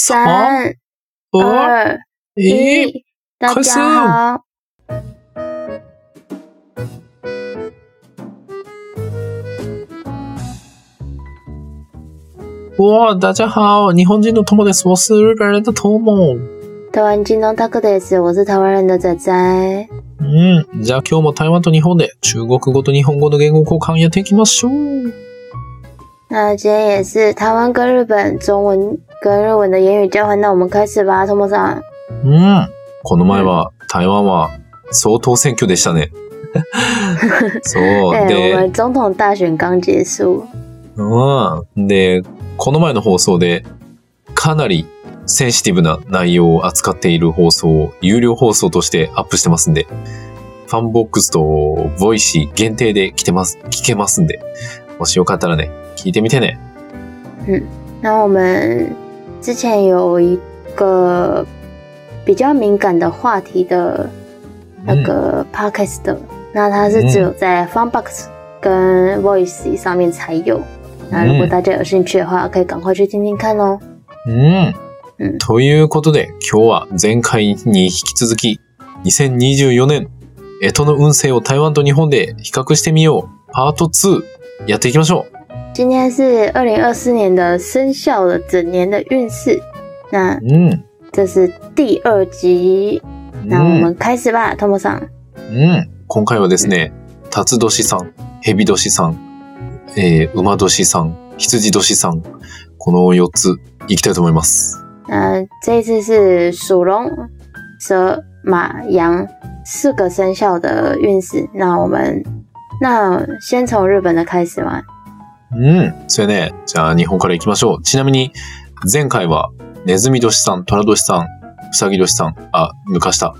三、二、一，大家好。哇，大家好，日本人の友です。我是日本人的友。台湾人のタクです。我是台湾人的仔仔。うん。じゃあ今日も台湾と日本で中国語と日本語の言語交換やっていきましょう。那今天也是台湾跟日本中文跟日文的语言交换，那我们开始吧，トモさん。うん。この前は台湾は総統選挙でしたね。そう。哎、我们总统大选刚结束，うん。で、この前の放送でかなりセンシティブな内容を扱っている放送を有料放送としてアップしてますんで、 FANBOXと Voicy限定で来てます、聞けますんで、もしよかったらね、聞いてみてね。うん那我们之前有一个比较敏感的话题的那个 podcast，、那它是只有在 Funbox 跟 Voice 上面才有。那如果大家有兴趣的话，可以赶快去听听看哦。うん。うんということで、今日は前回に引き続き、2024年、干支の運勢を台湾と日本で比較してみよう。パート2、やっていきましょ今天是二零二四年的生肖的整年的运势，那う。うん。这是第二集，那我うん们开始吧，トモさん。うん。今回はですね、辰年さん、蛇年さん、えー、馬年さん、羊年さん、この4ついきたいと思います。那这一次是属龙、蛇、马、羊四个生肖的运势。那我们那先从日本的开始嘛。 うん。それね、じゃあ日本から行きましょう。ちなみに、前回は、ネズミ年さん、虎年さん、うさぎ年さん、あ、抜かした。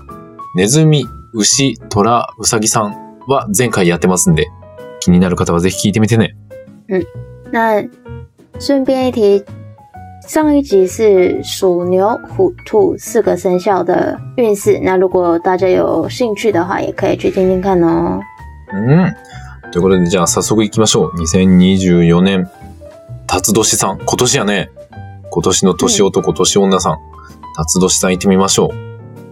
ネズミ、牛、虎、うさぎさんは前回やってますんで、気になる方はぜひ聞いてみてね。那顺便一提，上一集是属牛、虎、兔四个生肖的运势。那如果大家有兴趣的话，也可以去听听看哦。うん。ということで、じゃあ早速行きましょう。2024年、辰年さん、今年やね。今年の年男、年女さん、辰年さん行ってみましょう。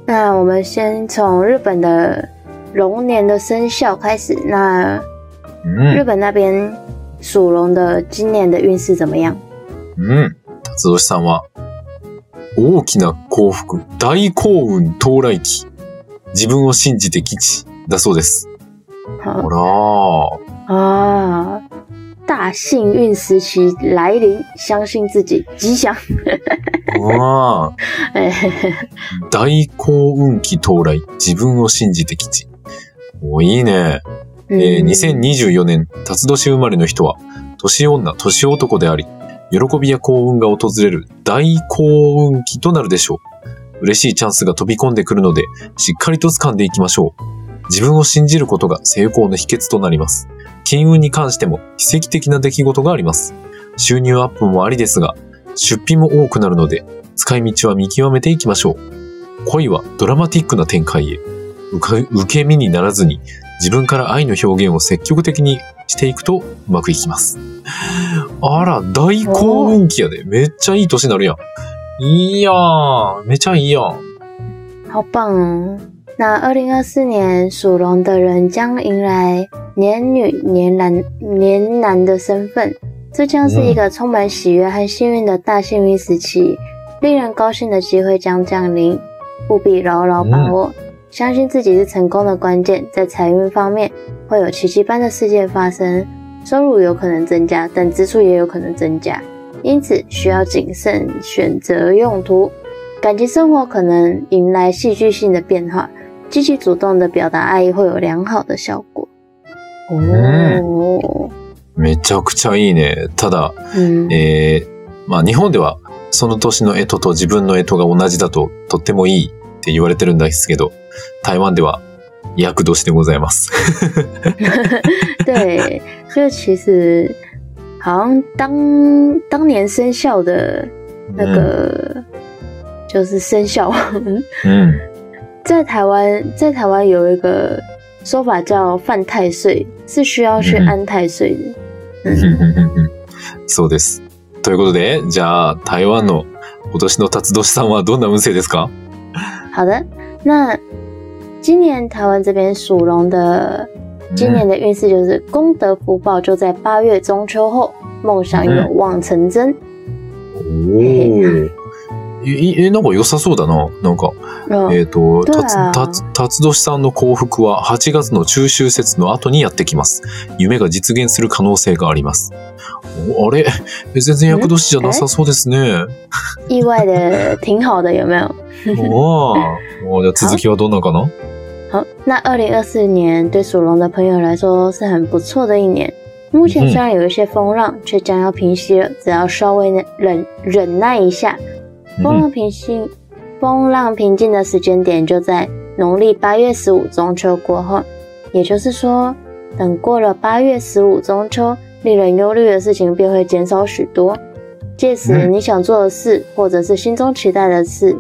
那我们先从日本的龙年的生肖开始。那うん。日本那边属龙的今年的运势怎么样？うん。辰年さんは、大きな幸福、大幸運到来期、自分を信じて吉だそうです。好ほらー。啊，大幸运时期来临，相信自己，吉祥。あ哎，ー大幸運期到来、自分を信じて吉。おいいね。えー嗯2024年、辰年生まれの人は、年女、年男であり、喜びや幸運が訪れる大幸運期となるでしょう。嬉しいチャンスが飛び込んでくるので、しっかりと掴んでいきましょう。自分を信じることが成功の秘訣となります。金運に関しても奇跡的な出来事があります。収入アップもありですが、出費も多くなるので、使い道は見極めていきましょう。恋はドラマティックな展開へ。受け身にならずに、自分から愛の表現を積極的にしていくとうまくいきます。あら、大幸運期やで。めっちゃいい年になるやん。いいやん。めちゃいいやん。好棒！那二零二四年属龙的人将迎来年女、年男、年男的身份，这将是一个充满喜悦和幸运的大幸运时期，令人高兴的机会将降临，务必牢牢把握。相信自己是成功的关键，在财运方面会有奇迹般的事件发生，收入有可能增加，但支出也有可能增加，因此需要谨慎选择用途。感情生活可能迎来戏剧性的变化，积极主动的表达爱意会有良好的效果。哦，めちゃくちゃいいね。ただ、嗯，えー、まあ日本ではその年の干支と自分の干支が同じだととってもいいって言われてるんですけど、台湾では厄年でございます。对，就其实好像当当年生肖的那个、就是生肖，うん。在台湾在台湾有一个说法叫犯太岁，是需要去嗯安太岁的。う んそうです。ということで、じゃあ、台湾の今年の辰年さんはどんな運勢ですか？好的，那今年台湾这边属龙的，今年的运势就是功德福报就在八月中秋后，梦想有望成真。おー。え、え、なんか良さそうだな。なんか、嗯，えっ、と、どうたつ、やたつ、年さんの幸福は8月の中秋節の後にやってきます。夢が実現する可能性があります。おあれ？え全然役年じゃなさそうですね。意外的 挺好的，有没有？おーおじゃあ続きはどんなかな？好，那二零二四年对属龙的朋友来说是很不错的一年。目前虽然有一些风浪，却将要平息了，只要稍微忍忍忍耐一下。风浪平息，风浪平静的时间点就在农历八月十五中秋过后，也就是说，等过了八月十五中秋，令人忧虑的事情便会减少许多。届时，嗯你想做的事，或者是心中期待的事，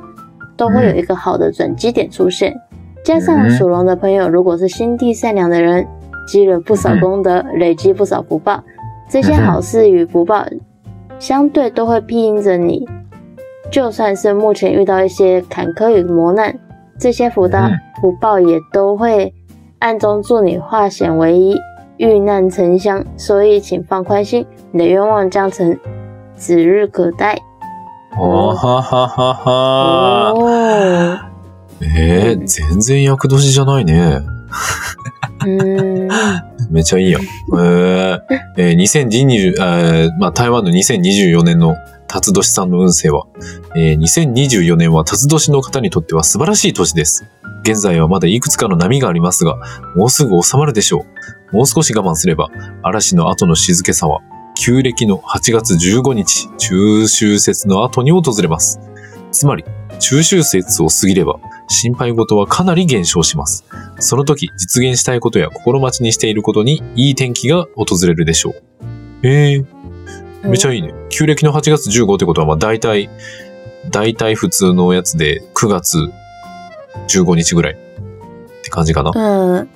都会有一个好的转机点出现。加上嗯属龙的朋友，如果是心地善良的人，积了不少功德，累积不少福报，这些好事与福报相对都会庇荫着你。就算是目前遇到一些坎坷与磨难，这些福大嗯福报也都会暗中助你化险为夷，遇难成祥。所以请放宽心，你的愿望将成指日可待。あはははは。哦，えー、全然役年じゃないね。嗯，めっちゃいいよ。えーえー2020、えーまあ、台湾の2024年の 辰年さんの運勢は、えー2024年は辰年の方にとっては素晴らしい年です。現在はまだいくつかの波がありますが、もうすぐ収まるでしょう。もう少し我慢すれば、嵐の後の静けさは、旧暦の8月15日、中秋節の後に訪れます。つまり、中秋節を過ぎれば、心配事はかなり減少します。その時、実現したいことや心待ちにしていることに、いい天気が訪れるでしょう。ええめっちゃいいね。旧暦の8月15ってことは、まあ大体、大体普通のやつで9月15日ぐらいって感じかな。嗯，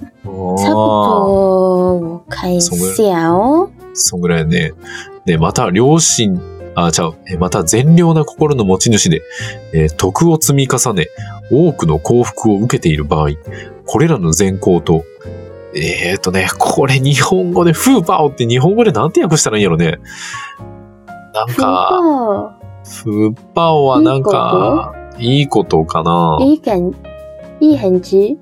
差不多，我看一下哦。そんぐらいね。で、また、良心、あ、ちゃう、えまた善良な心の持ち主で、えー徳を積み重ね、多くの幸福を受けている場合、これらの善行と、えーとね、これ日本語で、フーパオって日本語でなんて訳したらいいんやろね。なん福か、报フーパオはなんか、いいことかな。一感一痕迹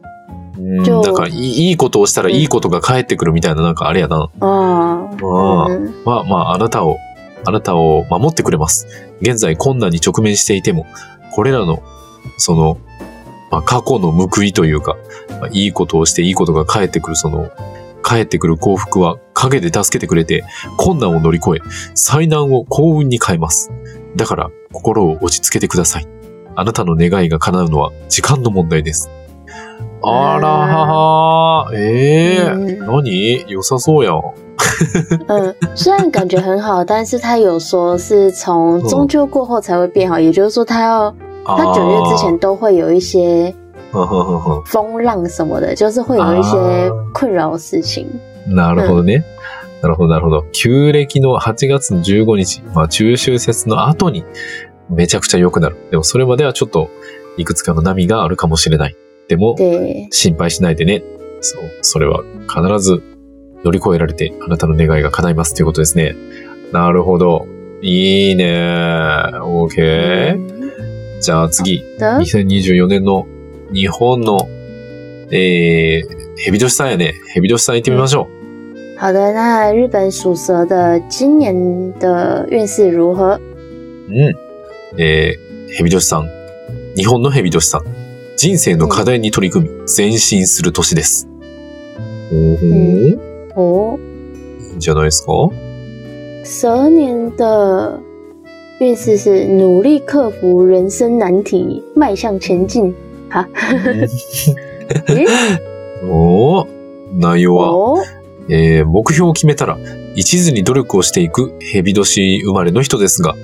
うん、なんかいい、いいことをしたらいいことが返ってくるみたいな、なんかあれやな。啊，まあ、嗯まあまあ、あなたを、あなたを守ってくれます。現在困難に直面していても、これらの、その、まあ、過去の報いというか、まあ、いいことをしていいことが返ってくる、その、返ってくる幸福は陰で助けてくれて、困難を乗り越え、災難を幸運に変えます。だから、心を落ち着けてください。あなたの願いが叶うのは時間の問題です。あらはは、ええ嗯何？良さそうやん。嗯，虽然感觉很好，但是他有说是从中秋过后才会变好，也就是说他要他九月之前都会有一些风浪什么的，就是会有一些困扰的事情。なるほどね。なるほど、なるほど。旧暦の8月の15日、まあ中秋節の後にめちゃくちゃ良くなる。でもそれまではちょっといくつかの波があるかもしれない。でも对，心配しないでね。そう。それは必ず乗り越えられてあなたの願いが叶いますということですね。なるほど。いいね。OK。嗯じゃあ次。的，2024年の日本の、えー、ヘビ年さんやね。ヘビ年さん行ってみましょう。好的，那日本属蛇的今年的运势如何？うん。えー、ヘビ年さん。日本のヘビ年さん。人生の課題に取り組み、前進する年です。おー、哦，いいんじゃないですか？蛇年的运势是努力克服人生难题，迈向前进。哈，诶おー内容は、哦，えー目標を決めたら、一途に努力をしていくヘビ年生まれの人ですが、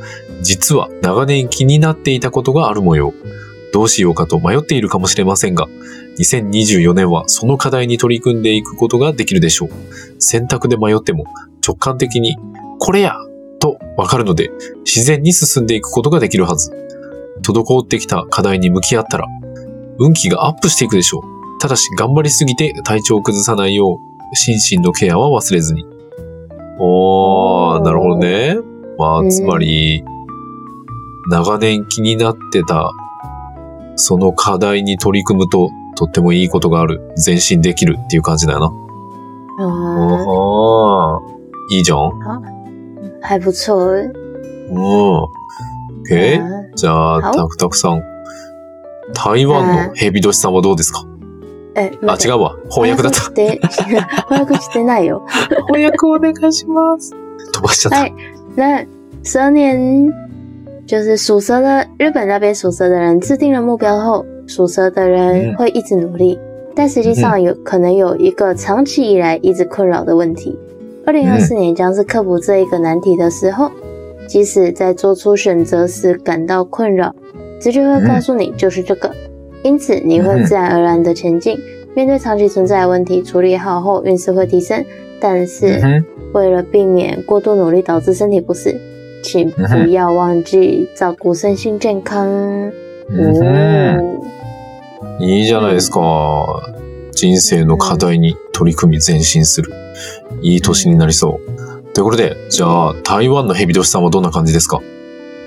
実は長年気になっていたことがある模様。どうしようかと迷っているかもしれませんが、2024年はその課題に取り組んでいくことができるでしょう。選択で迷っても直感的に、これやとわかるので、自然に進んでいくことができるはず。滞ってきた課題に向き合ったら、運気がアップしていくでしょう。ただし、頑張りすぎて体調を崩さないよう、心身のケアは忘れずに。おー、なるほどね。まあ、うんつまり、長年気になってた、その課題に取り組むと、とってもいいことがある。前進できるっていう感じだよな。嗯，ああ、いいじゃん。还不错。うん。OK? 嗯じゃあ、好タクタクさん。台湾のヘビ年さんはどうですか？え、あ、違うわ。翻訳だった。て、翻訳してないよ。翻訳お願いします。飛ばしちゃった。はい那十二年就是属蛇的日本那边属蛇的人制定了目标后，属蛇的人嗯会一直努力，但实际上有可能有一个长期以来一直困扰的问题。二零二四年将是克服这一个难题的时候，即使在做出选择时感到困扰，直觉会告诉你就是这个，因此你会自然而然的前进。面对长期存在的问题，处理好后运势会提升，但是。嗯为了避免过度努力导致身体不适，请不要忘记照顾身心健康。うん哦，いいじゃないですか。人生の課題に取り組み前進する。 いい年になりそう。ということで、じゃあ、台湾のヘビ年さんはどんな感じですか？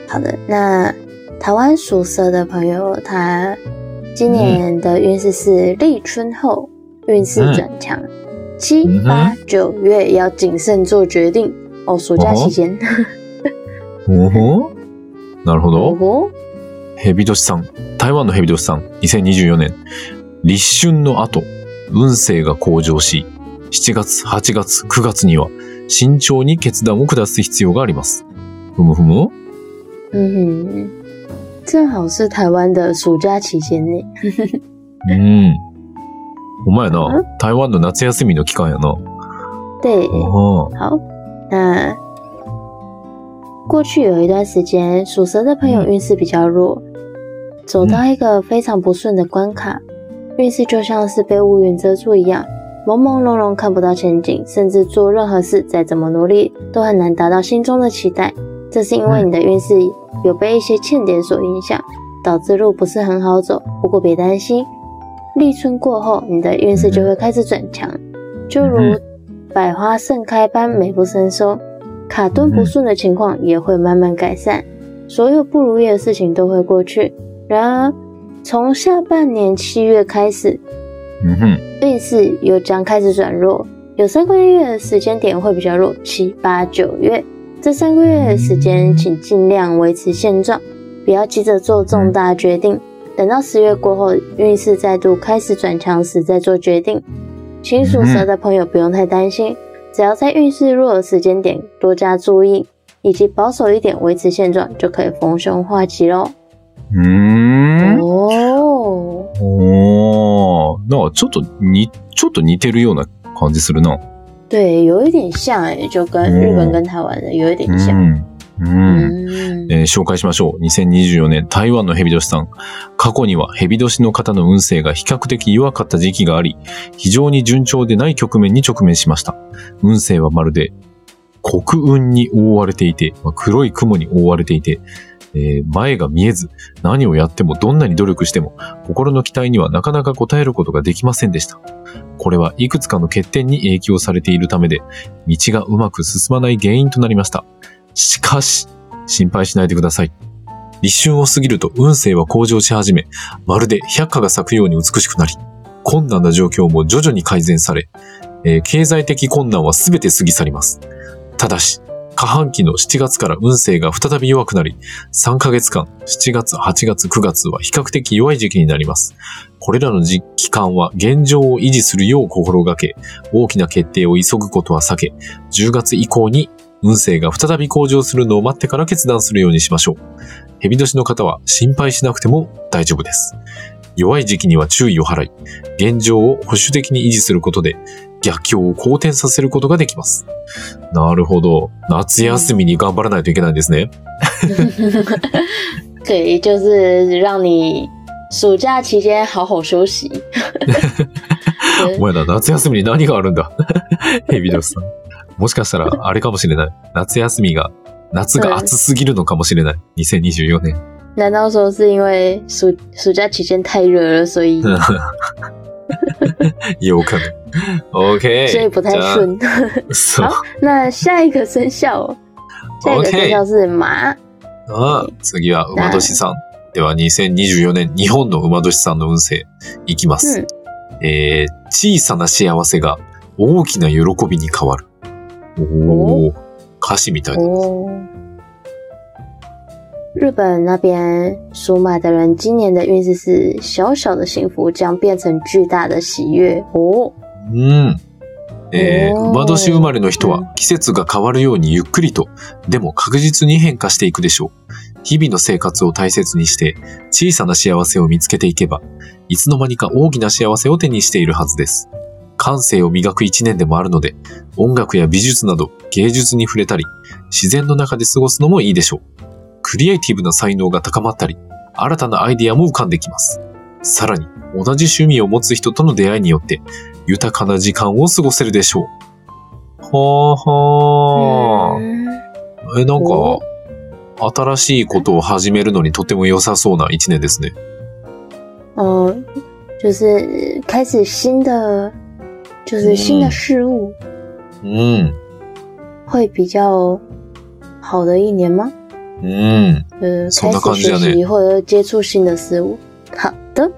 好的，那台湾属蛇的朋友，他今年的运势是立春后运势转强，七八九月要谨慎做决定哦。暑假期间，おほなるほど。哦，ヘビ年さん。台湾のヘビ年さん。2024年。立春の後、運勢が向上し、7月、8月、9月には慎重に決断を下す必要があります。ふむふむ？嗯哼，正好是台湾的暑假期间呢。うん。お前なうん、台湾の夏休みの期間やな。对，お好，那过去有一段时间，属蛇的朋友运势比较弱，走到一个非常不顺的关卡，运势就像是被乌云遮住一样，朦朦胧胧看不到前景，甚至做任何事再怎么努力都很难达到心中的期待。这是因为你的运势有被一些欠点所影响，导致路不是很好走。不过别担心，立春过后，你的运势就会开始转强，就如百花盛开般美不胜收。卡顿不顺的情况也会慢慢改善，所有不如意的事情都会过去。然而，从下半年七月开始，うんふん。运势又将开始转弱，有三个月的时间点会比较弱，七八九月这三个月的时间，请尽量维持现状，不要急着做重大决定，等到十月过后，运势再度开始转强时再做决定。请属蛇的朋友不用太担心，只要在运势弱的时间点多加注意，以及保守一点维持现状，就可以逢凶化吉喽。うーん。 ちょっとに、ちょっと似てるような感じするな。对，有一点像诶，就跟日本跟台湾的有一点像。うん。うん。嗯，えー紹介しましょう。2024年、台湾のヘビ年さん。過去にはヘビ年の方の運勢が比較的弱かった時期があり、非常に順調でない局面に直面しました。運勢はまるで黒雲に覆われていて、まあ黒い雲に覆われていて、えー前が見えず、何をやってもどんなに努力しても、心の期待にはなかなか応えることができませんでした。これはいくつかの欠点に影響されているためで、道がうまく進まない原因となりました。しかし、心配しないでください。立春を過ぎると運勢は向上し始め、まるで百花が咲くように美しくなり、困難な状況も徐々に改善され、えー経済的困難はすべて過ぎ去ります。ただし、下半期の7月から運勢が再び弱くなり、3ヶ月間、7月、8月、9月は比較的弱い時期になります。これらの期間は現状を維持するよう心がけ、大きな決定を急ぐことは避け、10月以降に運勢が再び向上するのを待ってから決断するようにしましょう。蛇年の方は心配しなくても大丈夫です。弱い時期には注意を払い、現状を保守的に維持することで逆境を好転させることができます。なるほど。夏休みに頑張らないといけないんですね。对，就是让你暑假期间好好休息。对お前ら夏休みに何があるんだ？蛇年さん。もしかしたらあれかもしれない。夏休みが、夏が暑すぎるのかもしれない。2024年。难道说是因为暑暑假期间太热了，所以？有可能。OK，所以不太顺？そう。那下一个生肖，下一个生肖是马。ああ次は馬年さん。では2024年日本の馬年さんの運勢いきます。嗯，えー、小さな幸せが大きな喜びに変わる。おー、歌詞みたいだ。哦，日本那边属马的人，今年的运势是小小的幸福将变成巨大的喜悦哦。うん。えー、馬年生まれの人うんは季節が変わるようにゆっくりと、でも確実に変化していくでしょう。日々の生活を大切にして、小さな幸せを見つけていけば、いつの間にか大きな幸せを手にしているはずです。感性を磨く一年でもあるので、音楽や美術など芸術に触れたり、自然の中で過ごすのもいいでしょう。クリエイティブな才能が高まったり、新たなアイディアも浮かんできます。さらに、同じ趣味を持つ人との出会いによって、豊かな時間を過ごせるでしょう。はあは嗯，あ。え、なんおか、新しいことを始めるのにとても良さそうな一年ですね。哦，就是开始新的，就是新的事物，うん。会比较好的一年吗？うそんな感じだね习或者接触新的事物。好的，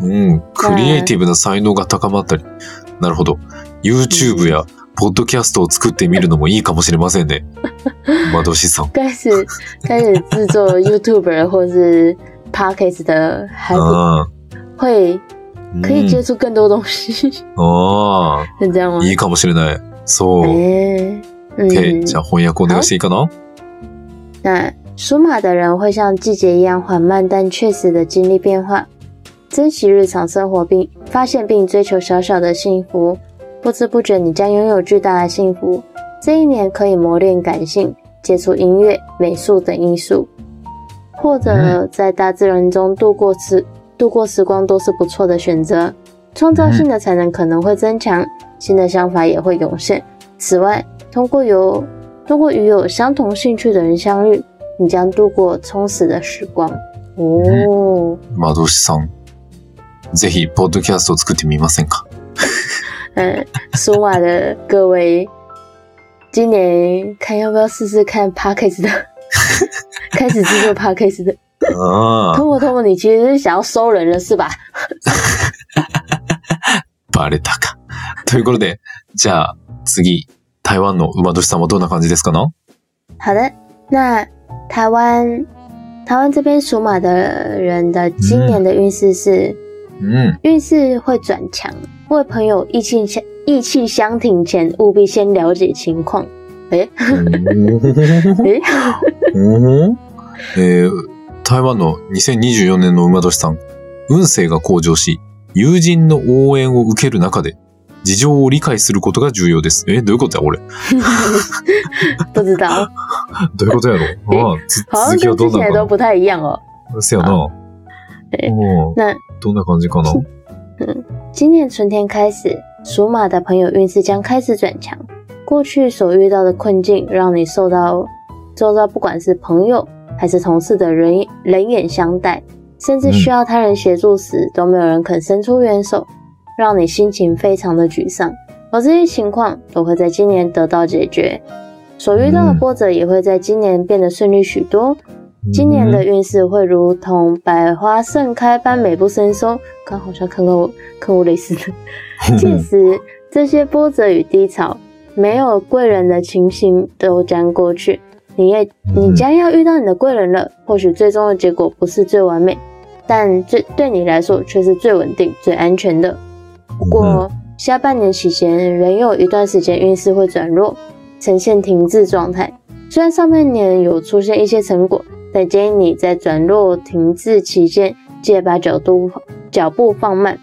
うん。クリエイティブな才能が高まったり。なるほど。YouTube やポッドキャストを作ってみるのもいいかもしれませんね。馬年さん。开始开始制作 YouTuber 或是 Podcast 的，还不あ会あ。可以接うん触更多东西，ああ。是这样吗？いいかもしれない。そう。哎，OK。嗯じゃあ翻訳お願いしていいかな？那属马的人会像季节一样缓慢但确实的经历变化，珍惜日常生活并发现并追求小小的幸福。不知不觉，你将拥有巨大的幸福。这一年可以磨练感性，接触音乐、美术等艺术，或者在大自然中度过时度过时光，都是不错的选择。创造性的才能可能会增强，新的想法也会涌现。此外，通过有通过与有相同兴趣的人相遇，你将度过充实的时光。哦，馬年さん。ぜひ、ポッドキャストを作ってみませんか嗯，属马的各位，今年看要不要试试看 Podcast 的，开始制作 Podcast 的。ああ。通过通过，你其实是想要收人了是吧？バレたか。ということで、じゃあ、次、 台湾の馬年さんはどんな感じですか？な好的，那台湾台湾这边属马的人的今年的运势是。うん。运势会转强，为朋友意气相意气相挺前，务必先了解情况。诶？诶，おえー台湾の2024年の馬年さん、運勢が向上し、友人の応援を受ける中で、事情を理解することが重要です。え、どういうことや、俺。不知道，どういうことやろ？あ続きはどうなのか不太一样哦。なせやな。えおー那どんな感じかな？今年春天开始，属马的朋友运势将开始转强。过去所遇到的困境，让你受到周遭不管是朋友还是同事的人冷眼相待，甚至需要他人协助时，都没有人肯伸出援手，让你心情非常的沮丧。而这些情况都会在今年得到解决，所遇到的波折也会在今年变得顺利许多。今年的运势会如同百花盛开般美不胜收，刚好像看过看过类似的。届时，这些波折与低潮，没有贵人的情形都将过去。你也你将要遇到你的贵人了。或许最终的结果不是最完美，但最对你来说却是最稳定、最安全的。不过下半年期间，仍有一段时间运势会转弱，呈现停滞状态。虽然上半年有出现一些成果，但建议你在转弱停滞期间，记得把角度脚步放慢，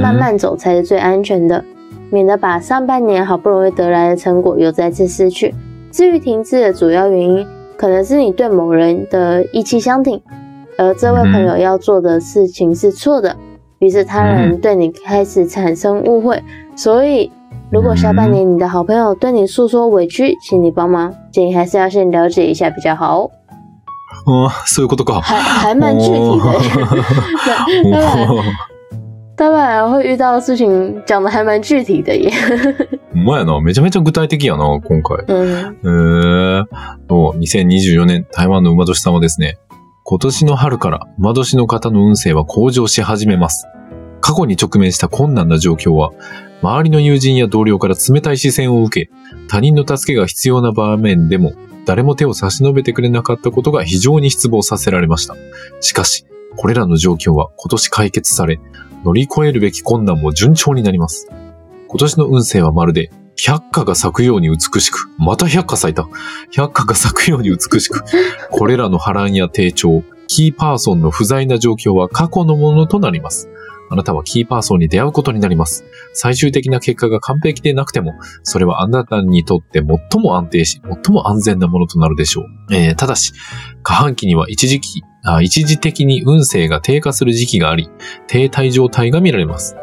慢慢走才是最安全的，免得把上半年好不容易得来的成果又再次失去。至于停滞的主要原因，可能是你对某人的意气相挺，而这位朋友要做的事情是错的，于是他人对你开始产生误会。所以，如果下半年你的好朋友对你诉说委屈，请你帮忙，建议还是要先了解一下比较好哦。そういうことか。还还蛮具体的。お当然，ー当然会遇到的事情讲的还蛮具体的耶。ほんまやな。めちゃめちゃ具体的やな、今回。嗯，えー、そう2024年、台湾の馬年さんはですね、今年の春から馬年の方の運勢は向上し始めます。過去に直面した困難な状況は、周りの友人や同僚から冷たい視線を受け、他人の助けが必要な場面でも、誰も手を差し伸べてくれなかったことが非常に失望させられました。しかし、これらの状況は今年解決され、乗り越えるべき困難も順調になります。今年の運勢はまるで、百花が咲くように美しく、また百花咲いた。百花が咲くように美しく、これらの波乱や低調、キーパーソンの不在な状況は過去のものとなります。あなたはキーパーソンに出会うことになります。最終的な結果が完璧でなくても、それはあなたにとって最も安定し、最も安全なものとなるでしょう。えーただし、下半期には一時期あ、一時的に運勢が低下する時期があり、停滞状態が見られます。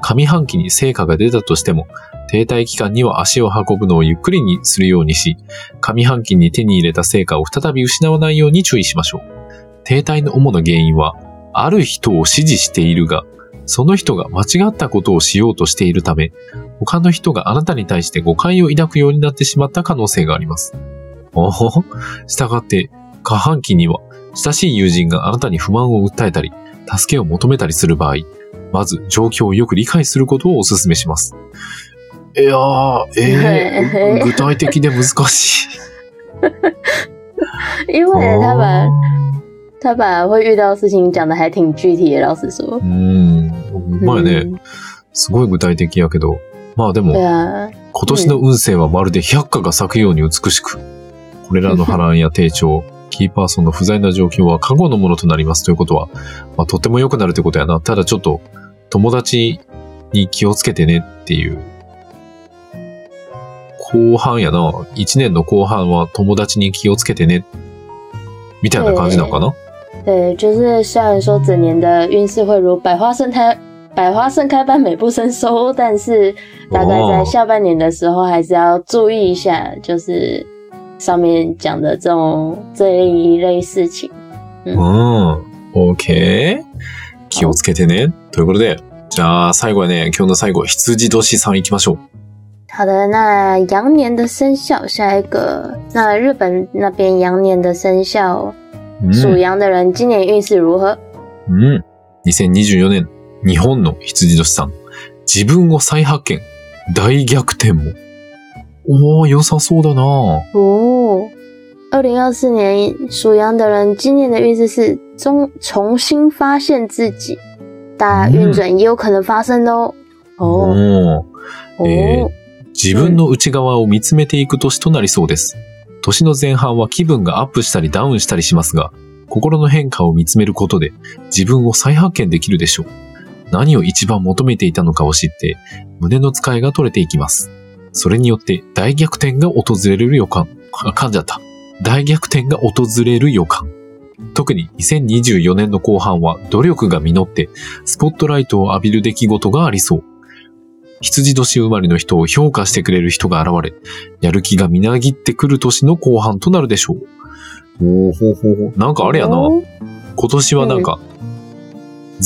上半期に成果が出たとしても、停滞期間には足を運ぶのをゆっくりにするようにし、上半期に手に入れた成果を再び失わないように注意しましょう。停滞の主な原因は、ある人を支持しているが、その人が間違ったことをしようとしているため、他の人があなたに対して誤解を抱くようになってしまった可能性があります。おほほ。したがって、下半期には、親しい友人があなたに不満を訴えたり、助けを求めたりする場合、まず状況をよく理解することをお勧めします。いやー、えー、具体的で難しい。因为他把他把会遇到的事情讲的还挺具体的，老实说。うん。ほんまやね。嗯すごい具体的やけど。まあでも今年の運勢はまるで百花が咲くように美しく、これらの波乱や低調、キーパーソンの不在な状況は過去のものとなりますということは、まあ、とても良くなるということやな。ただちょっと、友達に気をつけてねっていう。後半やな。一年の後半は友達に気をつけてね。みたいな感じなのかな？对，就是虽然说整年的运势会如百花盛开，百花盛开般美不胜收，但是大概在哦下半年的时候，还是要注意一下，就是上面讲的这种这一类事情。うん。OK。気をつけてね。ということで、じゃあ最後はね、今日の最後、羊年さん行きましょう。好的，那羊年的生肖下一个，那日本那边羊年的生肖うん属羊的人，今年运势如何？うん。2024年、日本の羊年さん。自分を再発見。大逆転も。おー、良さそうだな哦，二零二四年属羊的人，今年的运势是重重新发现自己，大运转也有可能发生哦。哦おーえ自分の内側を見つめていく年となりそうです。年の前半は気分がアップしたりダウンしたりしますが、心の変化を見つめることで自分を再発見できるでしょう。何を一番求めていたのかを知って、胸の使いが取れていきます。それによって大逆転が訪れる予感。あ、噛んじゃった。大逆転が訪れる予感。特に2024年の後半は努力が実って、スポットライトを浴びる出来事がありそう。羊年生まれの人を評価してくれる人が現れ、やる気がみなぎってくる年の後半となるでしょう。おおほうほうほう。なんかあれやな。今年はなんか、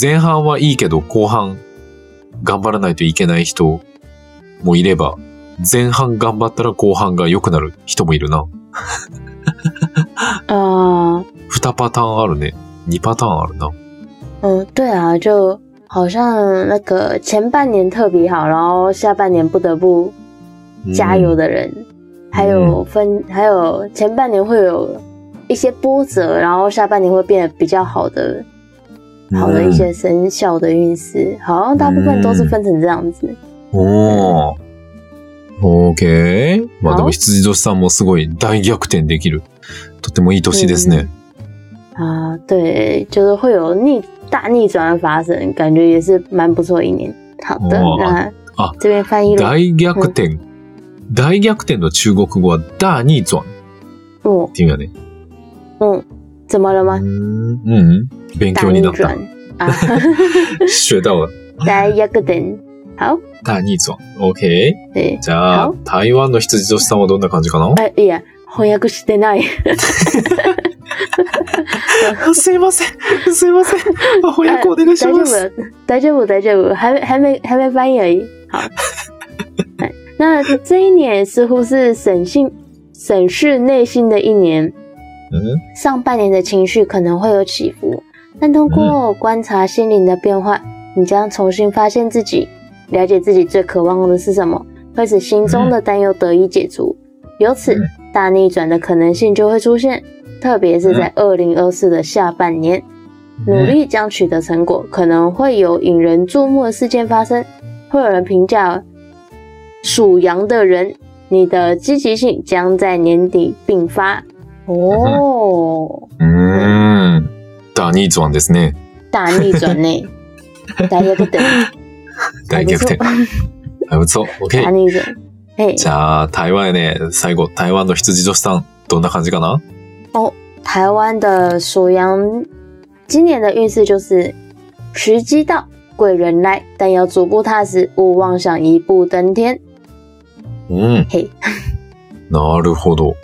前半はいいけど後半頑張らないといけない人もいれば、前半頑張ったら後半が良くなる人もいるな。ああ、2パターンあるね。2パターンあるな。うん，对啊，就好像那个前半年特别好，然后下半年不得不加油的人，还有分、还有前半年会有一些波折，然后下半年会变得比较好的，好的一些生肖的运势，好像大部分都是分成这样子。哦、ー、，OK，まあでも羊年さんもすごい大逆転できる、とてもいい年ですね。啊，对，就是会有逆大逆转的发生，感觉也是蛮不错的一年。好的，哇那啊这边翻译了。大逆転。大逆転の中国語は大逆转っ哦，ていうんやね。嗯，怎么了吗？うん。うん。勉大強になった。学到了。大逆転。好，大逆转。OK。对，じゃあ好、台湾の羊年さんはどんな感じかな？哎、いや、翻訳してない。あすいません。すいません。あ翻訳お願いし大丈ます。夫，大丈夫，大丈夫，还没还没还没翻译而已。好，哎那这一年似乎是审信审视内心的一年，嗯上半年的情绪可能会有起伏，但通过观察心灵的变化，你将重新发现自己，了解自己最渴望的是什么，会使心中的担忧得以解除，由此嗯大逆转的可能性就会出现， 特别是在二零二四的下半年。努力将取得成果，可能会有引人注目的事件发生，会有人评价属羊的人，你的积极性将在年底并发。哦，うーん。大逆转ですね。大逆转呢？大逆転，大逆転。还不错。大 OK。逆转。哎，じゃあ、台湾やね、最後、台湾の羊女子さん、どんな感じかな 台湾的属羊今年的运势就是时机到，贵人来，但要足步踏实，勿妄想一步登天。うん。嘿，なるほど。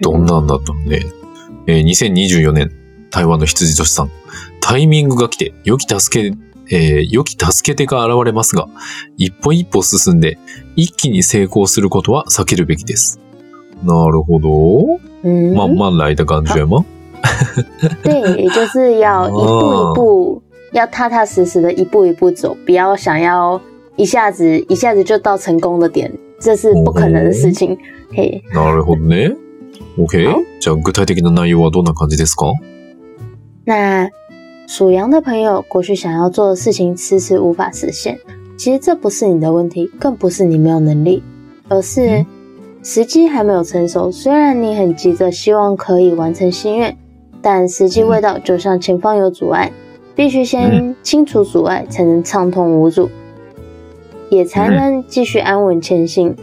どんなんだったのね。えー2024年、台湾の羊女子さん。タイミングが来て、良き助け、えー良き助け手が現れますが、一歩一歩進んで、一気に成功することは避けるべきです。なるほど。嗯，慢慢来的感觉吗？对，就是要一步一步，要踏踏实实的一步一步走，不要想要一下子一下子就到成功的点，这是不可能的事情。嘿，なるほどね。OK 好。じゃあ、具体的な内容はどんな感じですか那属羊的朋友，过去想要做的事情迟迟无法实现，其实这不是你的问题，更不是你没有能力，而是 时机还没有成熟。虽然你很急着希望可以完成心愿，但时机未到，就像前方有阻碍，必须先清除阻碍，才能畅通无阻，也才能继续安稳前行。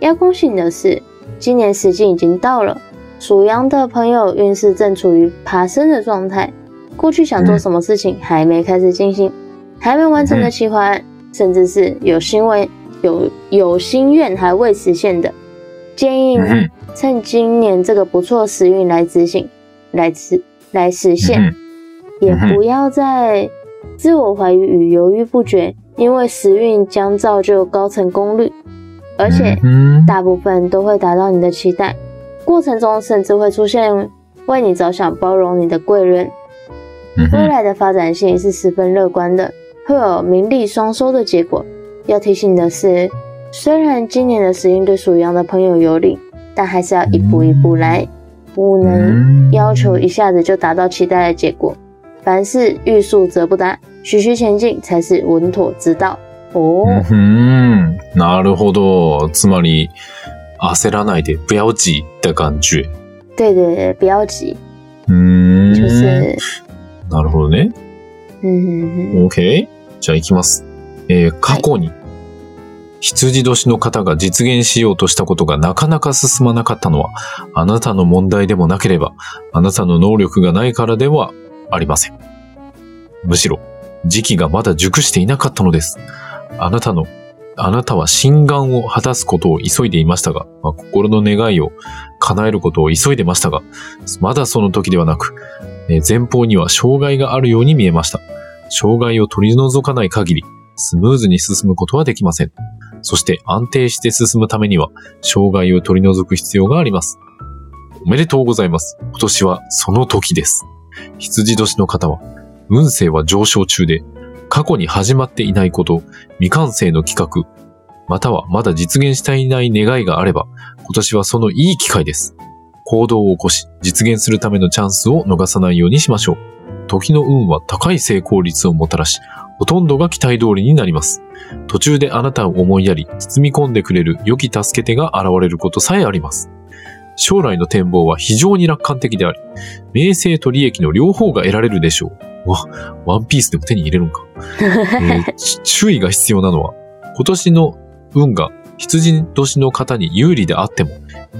要恭喜你的是，今年时机已经到了，属羊的朋友运势正处于爬升的状态。过去想做什么事情还没开始进行，还没完成的计划案，甚至是有心愿、有有心愿还未实现的，建议你嗯趁今年这个不错时运来执行，来实来实现，嗯也不要再自我怀疑与犹豫不决，因为时运将造就高成功率，而且うん大部分都会达到你的期待，过程中甚至会出现为你着想、包容你的贵人。うん未来的发展性是十分乐观的，会有名利双收的结果。要提醒的是， 虽然今年的时运对属羊的朋友有利，但还是要一步一步来，不能要求一下子就达到期待的结果。凡事欲速则不达，徐徐前进才是稳妥之道。哦，うん。なるほど。つまり、焦らないで、不要急的感觉。对对对，不要急，うーん。就是，なるほどね。嗯嗯 OK。じゃあ行きます。えー過去に、 羊年の方が実現しようとしたことがなかなか進まなかったのは、あなたの問題でもなければ、あなたの能力がないからではありません。むしろ、時期がまだ熟していなかったのです。あなたの、あなたは心願を果たすことを急いでいましたが、まあ心の願いを叶えることを急いでましたが、まだその時ではなく、前方には障害があるように見えました。障害を取り除かない限り、スムーズに進むことはできません。そして安定して進むためには、障害を取り除く必要があります。おめでとうございます。今年はその時です。羊年の方は、運勢は上昇中で、過去に始まっていないこと、未完成の企画、またはまだ実現していない願いがあれば、今年はそのいい機会です。行動を起こし、実現するためのチャンスを逃さないようにしましょう。時の運は高い成功率をもたらし、ほとんどが期待通りになります。途中であなたを思いやり、包み込んでくれる良き助け手が現れることさえあります。将来の展望は非常に楽観的であり、名声と利益の両方が得られるでしょう。わ、ワンピースでも手に入れるのか。えーち 注意が必要なのは、今年の運が羊年の方に有利であっても、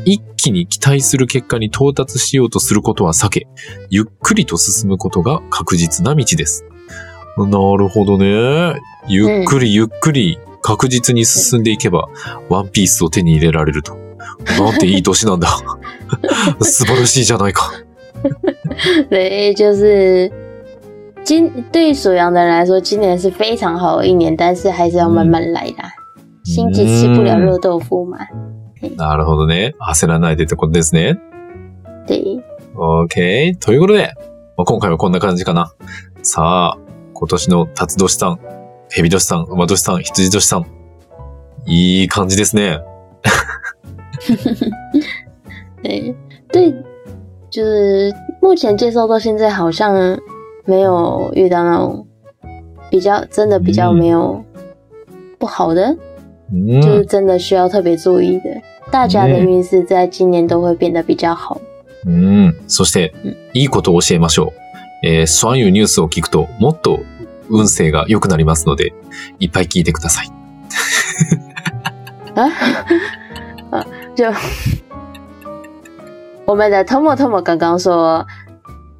一気に期待する結果に到達しようとすることは避け、ゆっくりと進むことが確実な道です。なるほどね。ゆっくりゆっくり確実に進んでいけば、ワンピースを手に入れられると。なんていい年なんだ。素晴らしいじゃないか。对，就是今对于属羊的人来说，今年是非常好的一年，但是还是要慢慢来啦。心急吃不了热豆腐嘛。なるほどね。焦らないでってことですね。对，OK。ということで、まあ、今回はこんな感じかな。さあ、今年の辰年さん、蛇年さん、馬年さん、羊年さん。いい感じですね。对对，就是目前介绍到现在，好像没有遇到那种比较真的比较没有不好的，う就是ん。真的需要特别注意的。大家的运势在今年都会变得比较好。うん。そしてうん、いいことを教えましょう。えー、そういうニュースを聞くと、もっと運勢が良くなりますので、いっぱい聞いてください。啊啊，就我们的 Tomo Tomo 刚刚说，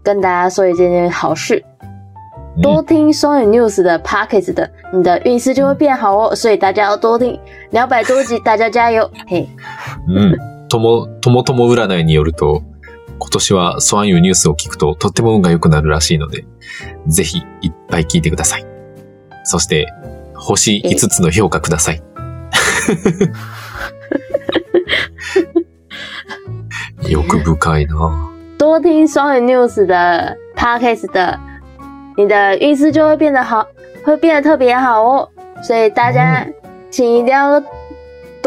跟大家说一件好事，うん多听双语 News 的 Pockets 的，你的运势就会变好哦。所以大家要多听两百多集，大家加油！嘿，うん。とも、ともとも占いによると、今年はそういうニュースを聞くととっても運が良くなるらしいので、ぜひいっぱい聞いてください。そして、星5つの評価ください。欲深いな多听双语 News 的 Pockets 的，你的运势就会变得好，会变得特别好哦。所以大家请一定要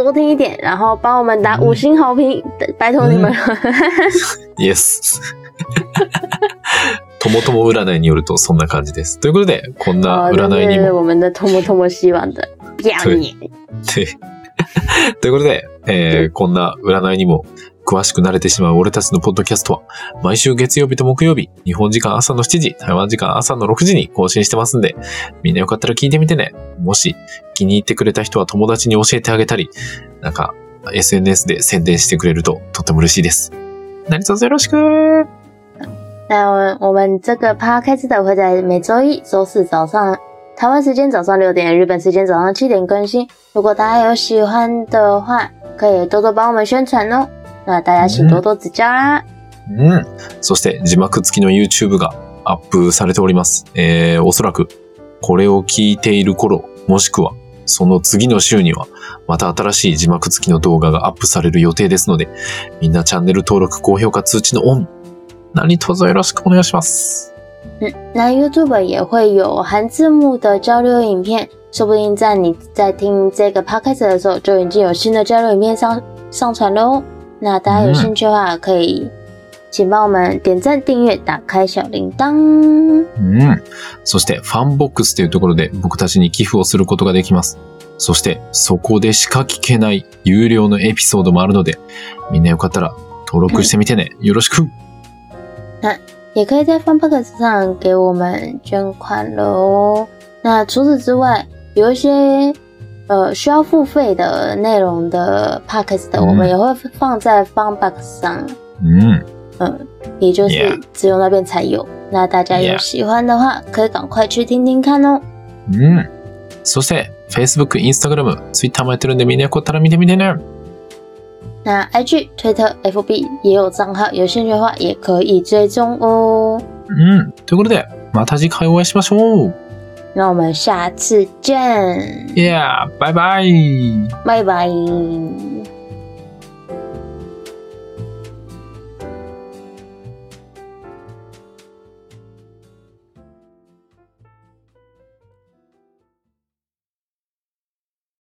多听一点，然后帮我们打五星好评，拜托你们了。イエス。ともとも占いによるとそんな感じです。ということで、こんな占いにも是我们的托莫托莫希望的。表演 でということで、えーこんな占いにも詳しく慣れてしまう俺たちのポッドキャストは、毎週月曜日と木曜日、日本時間朝の7時、台湾時間朝の6時に更新してますんで、みんなよかったら聞いてみてね。もし気に入ってくれた人は友達に教えてあげたり、なんか SNS で宣伝してくれるととっても嬉しいです。何卒よろしく那我们这个 podcast 的会在每周一、周四早上，台湾时间早上六点，日本时间早上七点更新。如果大家有喜欢的话，可以多多帮我们宣传哦。那大家请多多指教啦。うん。そして字幕付きの YouTube がアップされております。えー、おそらくこれを聞いている頃、もしくはその次の週にはまた新しい字幕付きの動画がアップされる予定ですので、みんなチャンネル登録、高評価、通知のオン、何卒よろしくお願いします。嗯，那 YouTube 也会有含字幕的交流影片，说不定在你在听这个 podcast 的时候，就已经有新的交流影片上上传了哦。那大家有兴趣的话，可以请帮我们点赞、订阅、打开小铃铛。うん。そして、 FANBOXというところで僕たちに寄付をすることができます。そして、そこでしか聞けない有料のエピソードもあるので、みんなよかったら登録してみてね。よろしく也可以在 FunBox 上给我们捐款了哦。那除此之外，有一些呃需要付费的内容的 Podcast，、嗯我们也会放在 FunBox 上，うん。嗯，也就是只有那边才有。那大家有喜欢的话，可以赶快去听听看哦。うん。そして、Facebook、Instagram、Twitter もやってるんでみんなよかったら見てみてね。那 IG、Twitter、FB 也有账号，有兴趣的话也可以追踪哦。うん。ということで、また次回お会いしましょう。那我们下次见， Yeah! バイバイ拜拜。